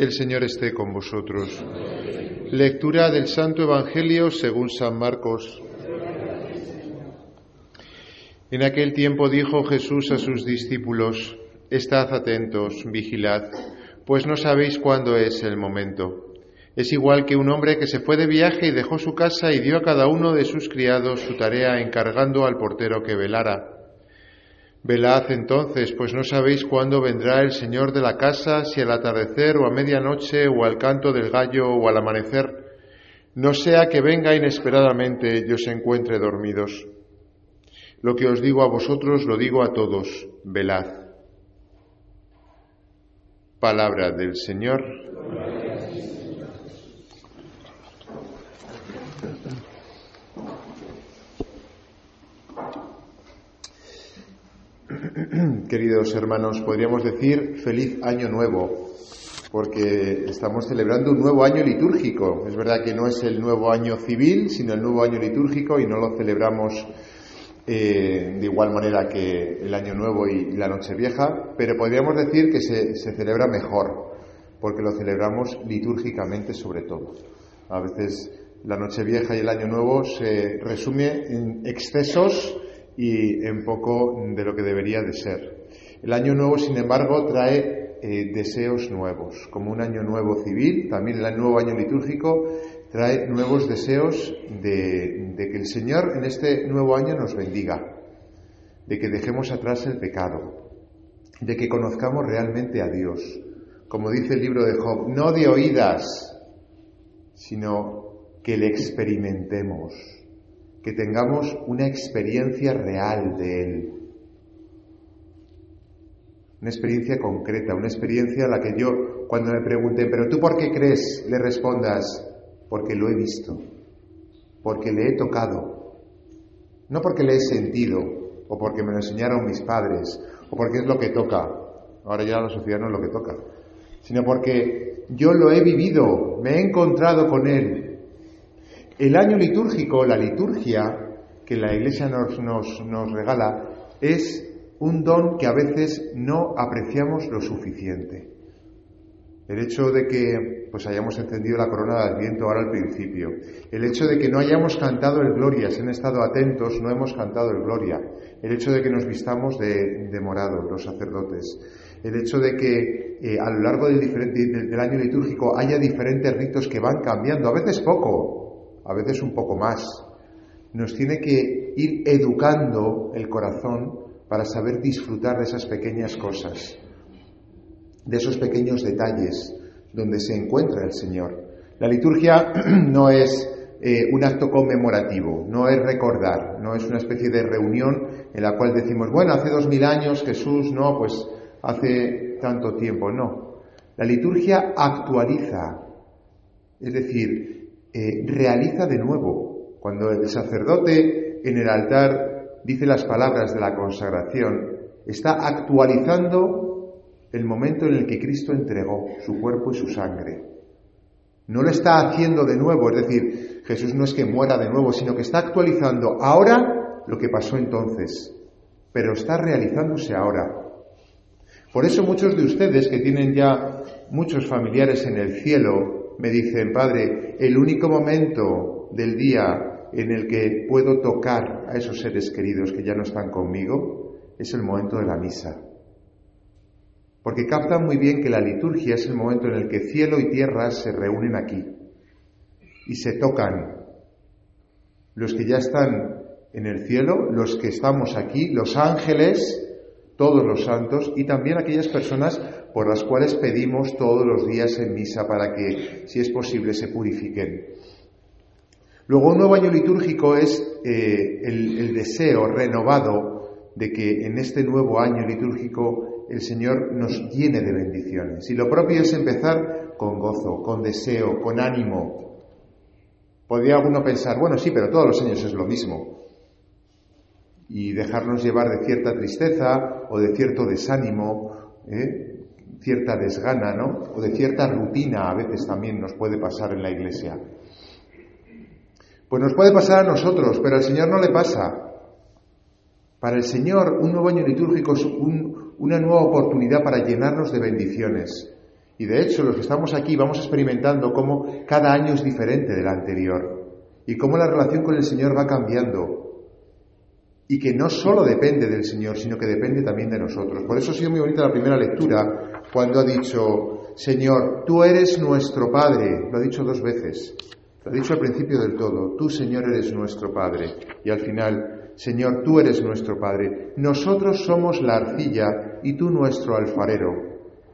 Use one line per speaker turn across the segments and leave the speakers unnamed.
El Señor esté con vosotros. Lectura del Santo Evangelio según San Marcos. En aquel tiempo dijo Jesús a sus discípulos, Estad atentos, vigilad, pues no sabéis cuándo es el momento. Es igual que un hombre que se fue de viaje y dejó su casa y dio a cada uno de sus criados su tarea encargando al portero que velara. Velad entonces, pues no sabéis cuándo vendrá el Señor de la casa, si al atardecer o a medianoche o al canto del gallo o al amanecer, no sea que venga inesperadamente y os encuentre dormidos. Lo que os digo a vosotros lo digo a todos, velad. Palabra del Señor. Queridos hermanos, podríamos decir feliz año nuevo, porque estamos celebrando un nuevo año litúrgico. Es verdad que no es el nuevo año civil, sino el nuevo año litúrgico y no lo celebramos eh, de igual manera que el año nuevo y la noche vieja, pero podríamos decir que se, se celebra mejor, porque lo celebramos litúrgicamente sobre todo. A veces la noche vieja y el año nuevo se resume en excesos y en poco de lo que debería de ser. El año nuevo, sin embargo, trae eh, deseos nuevos, como un año nuevo civil, también el nuevo año litúrgico trae nuevos deseos de, de que el Señor en este nuevo año nos bendiga, de que dejemos atrás el pecado, de que conozcamos realmente a Dios, como dice el libro de Job, no de oídas, sino que le experimentemos que tengamos una experiencia real de Él. Una experiencia concreta, una experiencia a la que yo, cuando me pregunten, pero tú por qué crees, le respondas, porque lo he visto, porque le he tocado, no porque le he sentido, o porque me lo enseñaron mis padres, o porque es lo que toca, ahora ya la sociedad no es lo que toca, sino porque yo lo he vivido, me he encontrado con Él, el año litúrgico, la liturgia que la Iglesia nos, regala, es un don que a veces no apreciamos lo suficiente. El hecho de que pues hayamos encendido la corona de Adviento ahora al principio, el hecho de que no hayamos cantado el Gloria, si han estado atentos, no hemos cantado el Gloria, el hecho de que nos vistamos de, morado los sacerdotes, el hecho de que eh, a lo largo del, del año litúrgico haya diferentes ritos que van cambiando, a veces poco, a veces un poco más. Nos tiene que ir educando el corazón para saber disfrutar de esas pequeñas cosas, de esos pequeños detalles donde se encuentra el Señor. La liturgia no es eh, un acto conmemorativo, no es recordar, no es una especie de reunión en la cual decimos, bueno, hace dos mil años Jesús, no, pues hace tanto tiempo, no. La liturgia actualiza, es decir, eh, realiza de nuevo. Cuando el sacerdote en el altar dice las palabras de la consagración, está actualizando el momento en el que Cristo entregó su cuerpo y su sangre. No lo está haciendo de nuevo, es decir, Jesús no es que muera de nuevo, sino que está actualizando ahora lo que pasó entonces, pero está realizándose ahora. Por eso muchos de ustedes que tienen ya muchos familiares en el cielo, me dicen, Padre, el único momento del día en el que puedo tocar a esos seres queridos que ya no están conmigo es el momento de la misa. Porque captan muy bien que la liturgia es el momento en el que cielo y tierra se reúnen aquí y se tocan. Los que ya están en el cielo, los que estamos aquí, los ángeles, todos los santos y también aquellas personas por las cuales pedimos todos los días en misa para que, si es posible, se purifiquen. Luego, un nuevo año litúrgico es eh, el, deseo renovado de que en este nuevo año litúrgico el Señor nos llene de bendiciones. Y lo propio es empezar con gozo, con deseo, con ánimo. Podría alguno pensar, bueno, sí, pero todos los años es lo mismo y dejarnos llevar de cierta tristeza o de cierto desánimo, ¿eh? Cierta desgana, ¿no? O de cierta rutina a veces también nos puede pasar en la iglesia. Pues nos puede pasar a nosotros, pero al Señor no le pasa. Para el Señor, un nuevo año litúrgico es una nueva oportunidad para llenarnos de bendiciones. Y de hecho, los que estamos aquí vamos experimentando cómo cada año es diferente del anterior y cómo la relación con el Señor va cambiando. Y que no solo depende del Señor, sino que depende también de nosotros. Por eso ha sido muy bonita la primera lectura, cuando ha dicho, Señor, tú eres nuestro Padre. Lo ha dicho dos veces. Lo ha dicho al principio del todo, tú Señor eres nuestro Padre. Y al final, Señor, tú eres nuestro Padre. Nosotros somos la arcilla y tú nuestro alfarero.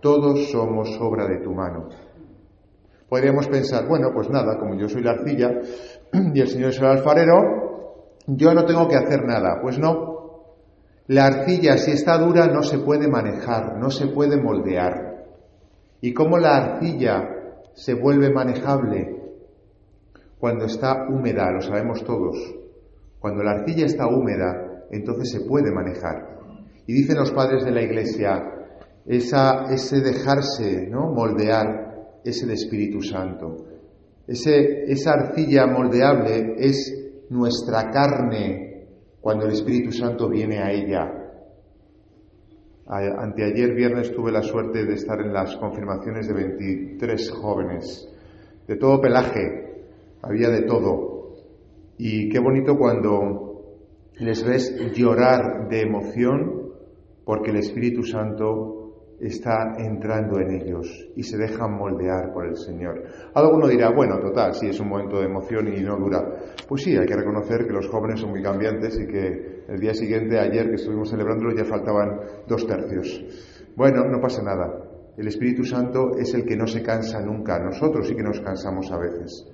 Todos somos obra de tu mano. Podríamos pensar, bueno, pues nada, como yo soy la arcilla y el Señor es el alfarero, yo no tengo que hacer nada. Pues no. La arcilla, si está dura, no se puede manejar, no se puede moldear. ¿Y cómo la arcilla se vuelve manejable? Cuando está húmeda, lo sabemos todos. Cuando la arcilla está húmeda, entonces se puede manejar. Y dicen los padres de la Iglesia, esa, ese dejarse ¿no? moldear es el Espíritu Santo. Ese, esa arcilla moldeable es nuestra carne cuando el Espíritu Santo viene a ella. Anteayer viernes tuve la suerte de estar en las confirmaciones de 23 jóvenes, de todo pelaje, había de todo. Y qué bonito cuando les ves llorar de emoción porque el Espíritu Santo está entrando en ellos y se dejan moldear por el Señor. Alguno dirá, bueno, total, si es un momento de emoción y no dura. Pues sí, hay que reconocer que los jóvenes son muy cambiantes y que el día siguiente, ayer que estuvimos celebrándolo, ya faltaban dos tercios. Bueno, no pasa nada. El Espíritu Santo es el que no se cansa nunca. Nosotros sí que nos cansamos a veces.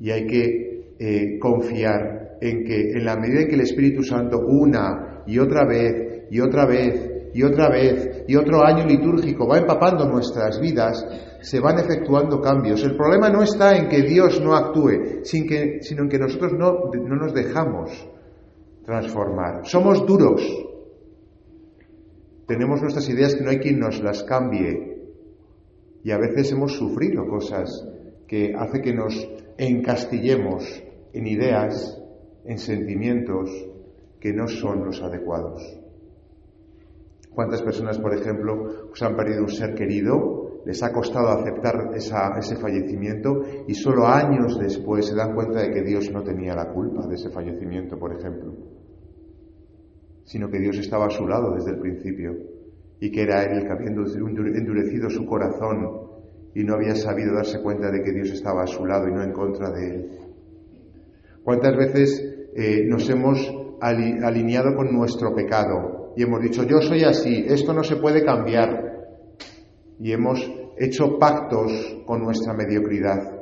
Y hay que eh, confiar en que en la medida en que el Espíritu Santo una y otra vez y otra vez y otra vez y otro año litúrgico va empapando nuestras vidas, se van efectuando cambios. El problema no está en que Dios no actúe, sino en que nosotros no, no nos dejamos transformar. Somos duros. Tenemos nuestras ideas que no hay quien nos las cambie. Y a veces hemos sufrido cosas que hace que nos encastillemos en ideas, en sentimientos que no son los adecuados. ¿Cuántas personas, por ejemplo, pues han perdido un ser querido? Les ha costado aceptar ese fallecimiento y solo años después se dan cuenta de que Dios no tenía la culpa de ese fallecimiento, por ejemplo, sino que Dios estaba a su lado desde el principio y que era Él el que había endurecido su corazón y no había sabido darse cuenta de que Dios estaba a su lado y no en contra de Él. ¿Cuántas veces eh, nos hemos alineado con nuestro pecado y hemos dicho, yo soy así, esto no se puede cambiar. Y hemos hecho pactos con nuestra mediocridad.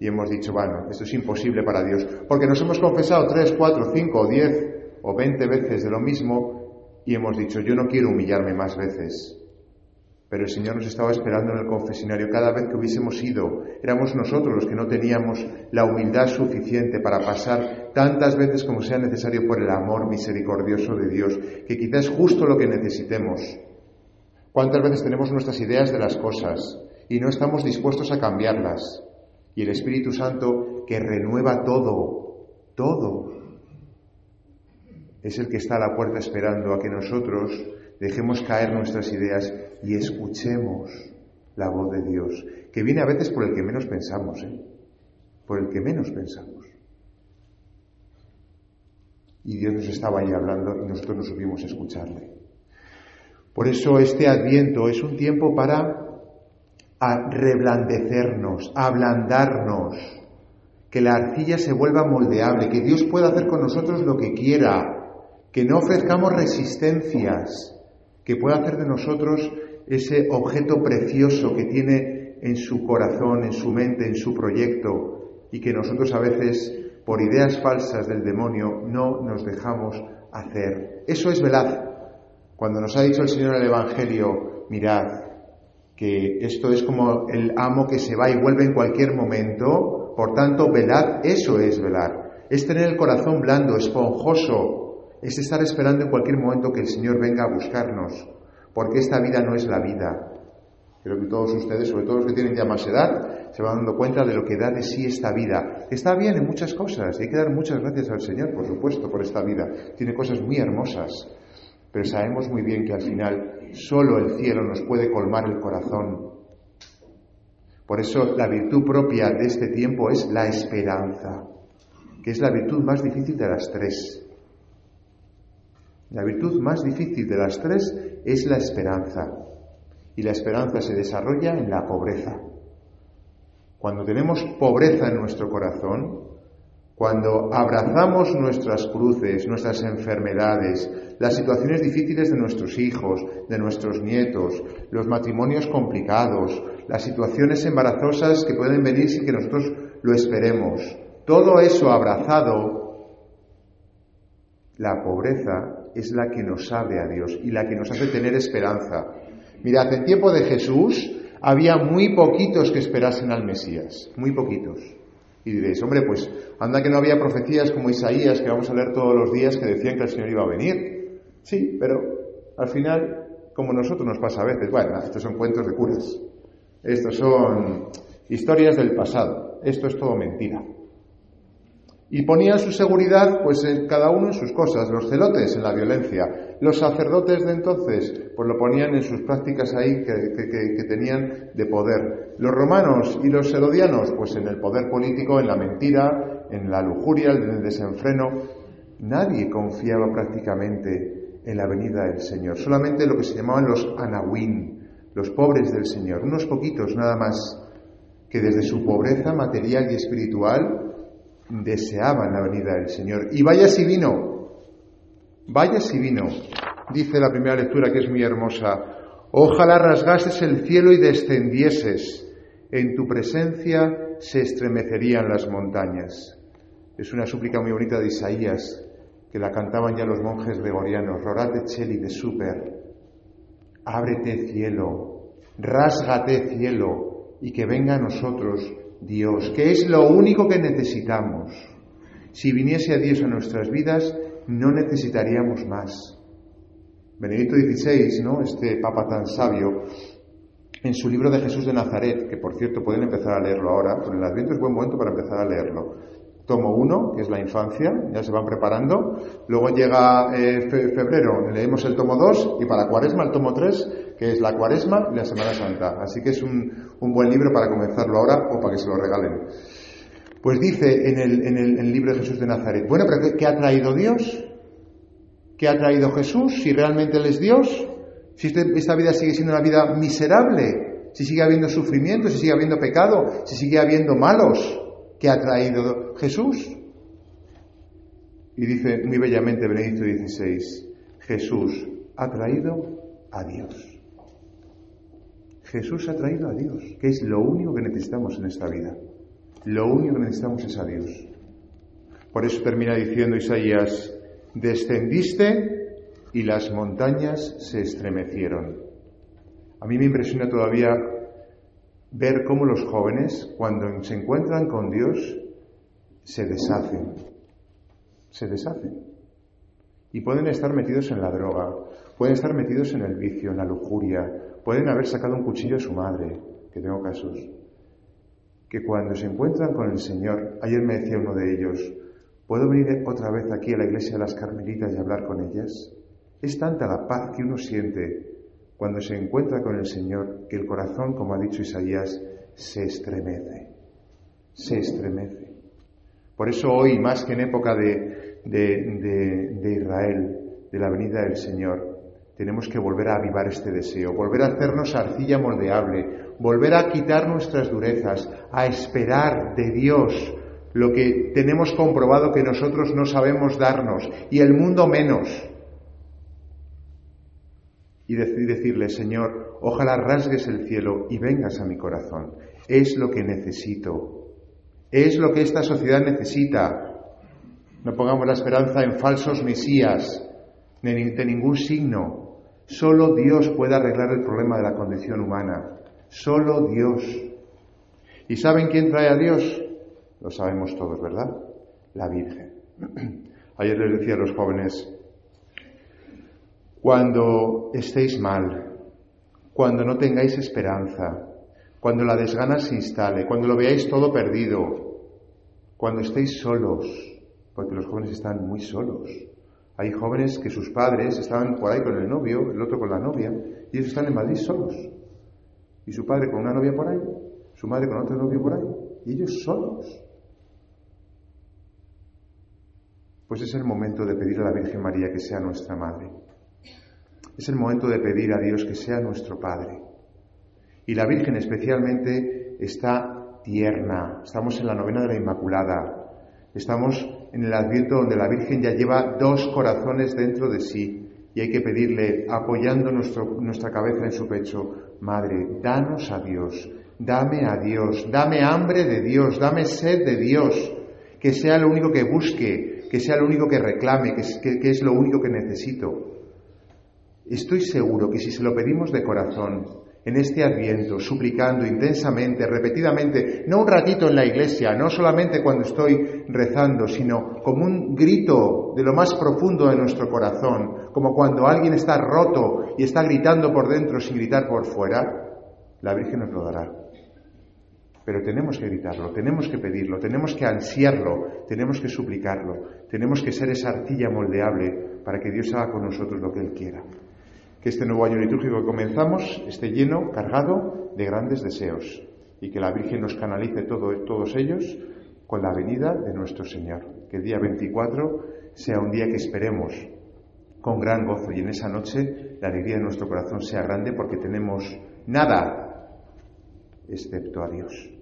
Y hemos dicho, bueno, esto es imposible para Dios. Porque nos hemos confesado tres, cuatro, cinco, diez o veinte veces de lo mismo y hemos dicho, yo no quiero humillarme más veces. Pero el Señor nos estaba esperando en el confesionario cada vez que hubiésemos ido. Éramos nosotros los que no teníamos la humildad suficiente para pasar tantas veces como sea necesario por el amor misericordioso de Dios, que quizás es justo lo que necesitemos. ¿Cuántas veces tenemos nuestras ideas de las cosas y no estamos dispuestos a cambiarlas? Y el Espíritu Santo que renueva todo, todo, es el que está a la puerta esperando a que nosotros dejemos caer nuestras ideas y escuchemos la voz de Dios, que viene a veces por el que menos pensamos, ¿eh? por el que menos pensamos. Y Dios nos estaba ahí hablando y nosotros no supimos escucharle. Por eso este adviento es un tiempo para a reblandecernos, ablandarnos, que la arcilla se vuelva moldeable, que Dios pueda hacer con nosotros lo que quiera, que no ofrezcamos resistencias, que pueda hacer de nosotros ese objeto precioso que tiene en su corazón, en su mente, en su proyecto, y que nosotros a veces, por ideas falsas del demonio, no nos dejamos hacer. Eso es velad. Cuando nos ha dicho el Señor en el Evangelio, mirad, que esto es como el amo que se va y vuelve en cualquier momento, por tanto, velad, eso es velar. Es tener el corazón blando, esponjoso, es estar esperando en cualquier momento que el Señor venga a buscarnos, porque esta vida no es la vida. Creo que todos ustedes, sobre todo los que tienen ya más edad, se van dando cuenta de lo que da de sí esta vida. Está bien en muchas cosas, y hay que dar muchas gracias al Señor, por supuesto, por esta vida. Tiene cosas muy hermosas, pero sabemos muy bien que al final solo el cielo nos puede colmar el corazón. Por eso la virtud propia de este tiempo es la esperanza, que es la virtud más difícil de las tres. La virtud más difícil de las tres es la esperanza. Y la esperanza se desarrolla en la pobreza. Cuando tenemos pobreza en nuestro corazón, cuando abrazamos nuestras cruces, nuestras enfermedades, las situaciones difíciles de nuestros hijos, de nuestros nietos, los matrimonios complicados, las situaciones embarazosas que pueden venir sin que nosotros lo esperemos, todo eso abrazado, la pobreza es la que nos sabe a Dios y la que nos hace tener esperanza. Mirad, en tiempo de Jesús había muy poquitos que esperasen al Mesías, muy poquitos. Y diréis, hombre, pues anda que no había profecías como Isaías, que vamos a leer todos los días, que decían que el Señor iba a venir. Sí, pero al final, como nosotros nos pasa a veces, bueno, estos son cuentos de curas, estos son historias del pasado, esto es todo mentira y ponían su seguridad pues cada uno en sus cosas, los celotes en la violencia, los sacerdotes de entonces pues lo ponían en sus prácticas ahí que, tenían de poder, los romanos y los herodianos pues en el poder político, en la mentira, en la lujuria, en el desenfreno, nadie confiaba prácticamente en la venida del Señor, solamente lo que se llamaban los anahuín, los pobres del Señor, unos poquitos nada más que desde su pobreza material y espiritual deseaban la venida del Señor. Y vaya si vino, vaya si vino, dice la primera lectura que es muy hermosa, ojalá rasgases el cielo y descendieses, en tu presencia se estremecerían las montañas. Es una súplica muy bonita de Isaías, que la cantaban ya los monjes gregorianos, Rorate Cheli de Super, ábrete cielo, rásgate cielo, y que venga a nosotros Dios, que es lo único que necesitamos. Si viniese a Dios a nuestras vidas, no necesitaríamos más. Benedicto XVI, ¿no? este papa tan sabio, en su libro de Jesús de Nazaret, que por cierto pueden empezar a leerlo ahora, con el Adviento es buen momento para empezar a leerlo. Tomo uno, que es la infancia, ya se van preparando. Luego llega eh, febrero, leemos el tomo dos, y para cuaresma el tomo tres, que es la Cuaresma y la Semana Santa. Así que es un, buen libro para comenzarlo ahora o para que se lo regalen. Pues dice en el, en el, libro de Jesús de Nazaret, bueno, pero ¿qué, ha traído Dios? ¿Qué ha traído Jesús? Si realmente Él es Dios, si este, esta vida sigue siendo una vida miserable, si sigue habiendo sufrimiento, si sigue habiendo pecado, si sigue habiendo malos, ¿qué ha traído Jesús? Y dice muy bellamente Benedicto XVI, Jesús ha traído a Dios. Jesús ha traído a Dios, que es lo único que necesitamos en esta vida. Lo único que necesitamos es a Dios. Por eso termina diciendo Isaías, descendiste y las montañas se estremecieron. A mí me impresiona todavía ver cómo los jóvenes, cuando se encuentran con Dios, se deshacen. Se deshacen. Y pueden estar metidos en la droga, pueden estar metidos en el vicio, en la lujuria, Pueden haber sacado un cuchillo a su madre, que tengo casos, que cuando se encuentran con el Señor, ayer me decía uno de ellos, ¿puedo venir otra vez aquí a la iglesia de las Carmelitas y hablar con ellas? Es tanta la paz que uno siente cuando se encuentra con el Señor que el corazón, como ha dicho Isaías, se estremece, se estremece. Por eso hoy, más que en época de, de Israel, de la venida del Señor, tenemos que volver a avivar este deseo, volver a hacernos arcilla moldeable, volver a quitar nuestras durezas, a esperar de Dios lo que tenemos comprobado que nosotros no sabemos darnos y el mundo menos. Y decirle, Señor, ojalá rasgues el cielo y vengas a mi corazón. Es lo que necesito. Es lo que esta sociedad necesita. No pongamos la esperanza en falsos mesías, de ningún signo, Solo Dios puede arreglar el problema de la condición humana. Solo Dios. ¿Y saben quién trae a Dios? Lo sabemos todos, ¿verdad? La Virgen. Ayer les decía a los jóvenes, cuando estéis mal, cuando no tengáis esperanza, cuando la desgana se instale, cuando lo veáis todo perdido, cuando estéis solos, porque los jóvenes están muy solos, hay jóvenes que sus padres estaban por ahí con el novio, el otro con la novia, y ellos están en Madrid solos. Y su padre con una novia por ahí. su madre con otro novio por ahí, y ellos solos. Pues es el momento de pedir a la Virgen María que sea nuestra madre. Es el momento de pedir a Dios que sea nuestro Padre. Y la Virgen especialmente está tierna. Estamos en la novena de la Inmaculada. Estamos en el Adviento donde la Virgen ya lleva dos corazones dentro de sí y hay que pedirle, apoyando nuestra cabeza en su pecho, Madre, danos a Dios, dame a Dios, dame hambre de Dios, dame sed de Dios, que sea lo único que busque, que sea lo único que reclame, que, que es lo único que necesito. Estoy seguro que si se lo pedimos de corazón, en este adviento, suplicando intensamente, repetidamente, no un ratito en la iglesia, no solamente cuando estoy rezando, sino como un grito de lo más profundo de nuestro corazón, como cuando alguien está roto y está gritando por dentro sin gritar por fuera, la Virgen nos lo dará. Pero tenemos que gritarlo, tenemos que pedirlo, tenemos que ansiarlo, tenemos que suplicarlo, tenemos que ser esa arcilla moldeable para que Dios haga con nosotros lo que Él quiera que este nuevo año litúrgico que comenzamos esté lleno, cargado de grandes deseos y que la Virgen nos canalice todos ellos con la venida de nuestro Señor. Que el día 24 sea un día que esperemos con gran gozo y en esa noche la alegría de nuestro corazón sea grande porque tenemos nada excepto a Dios.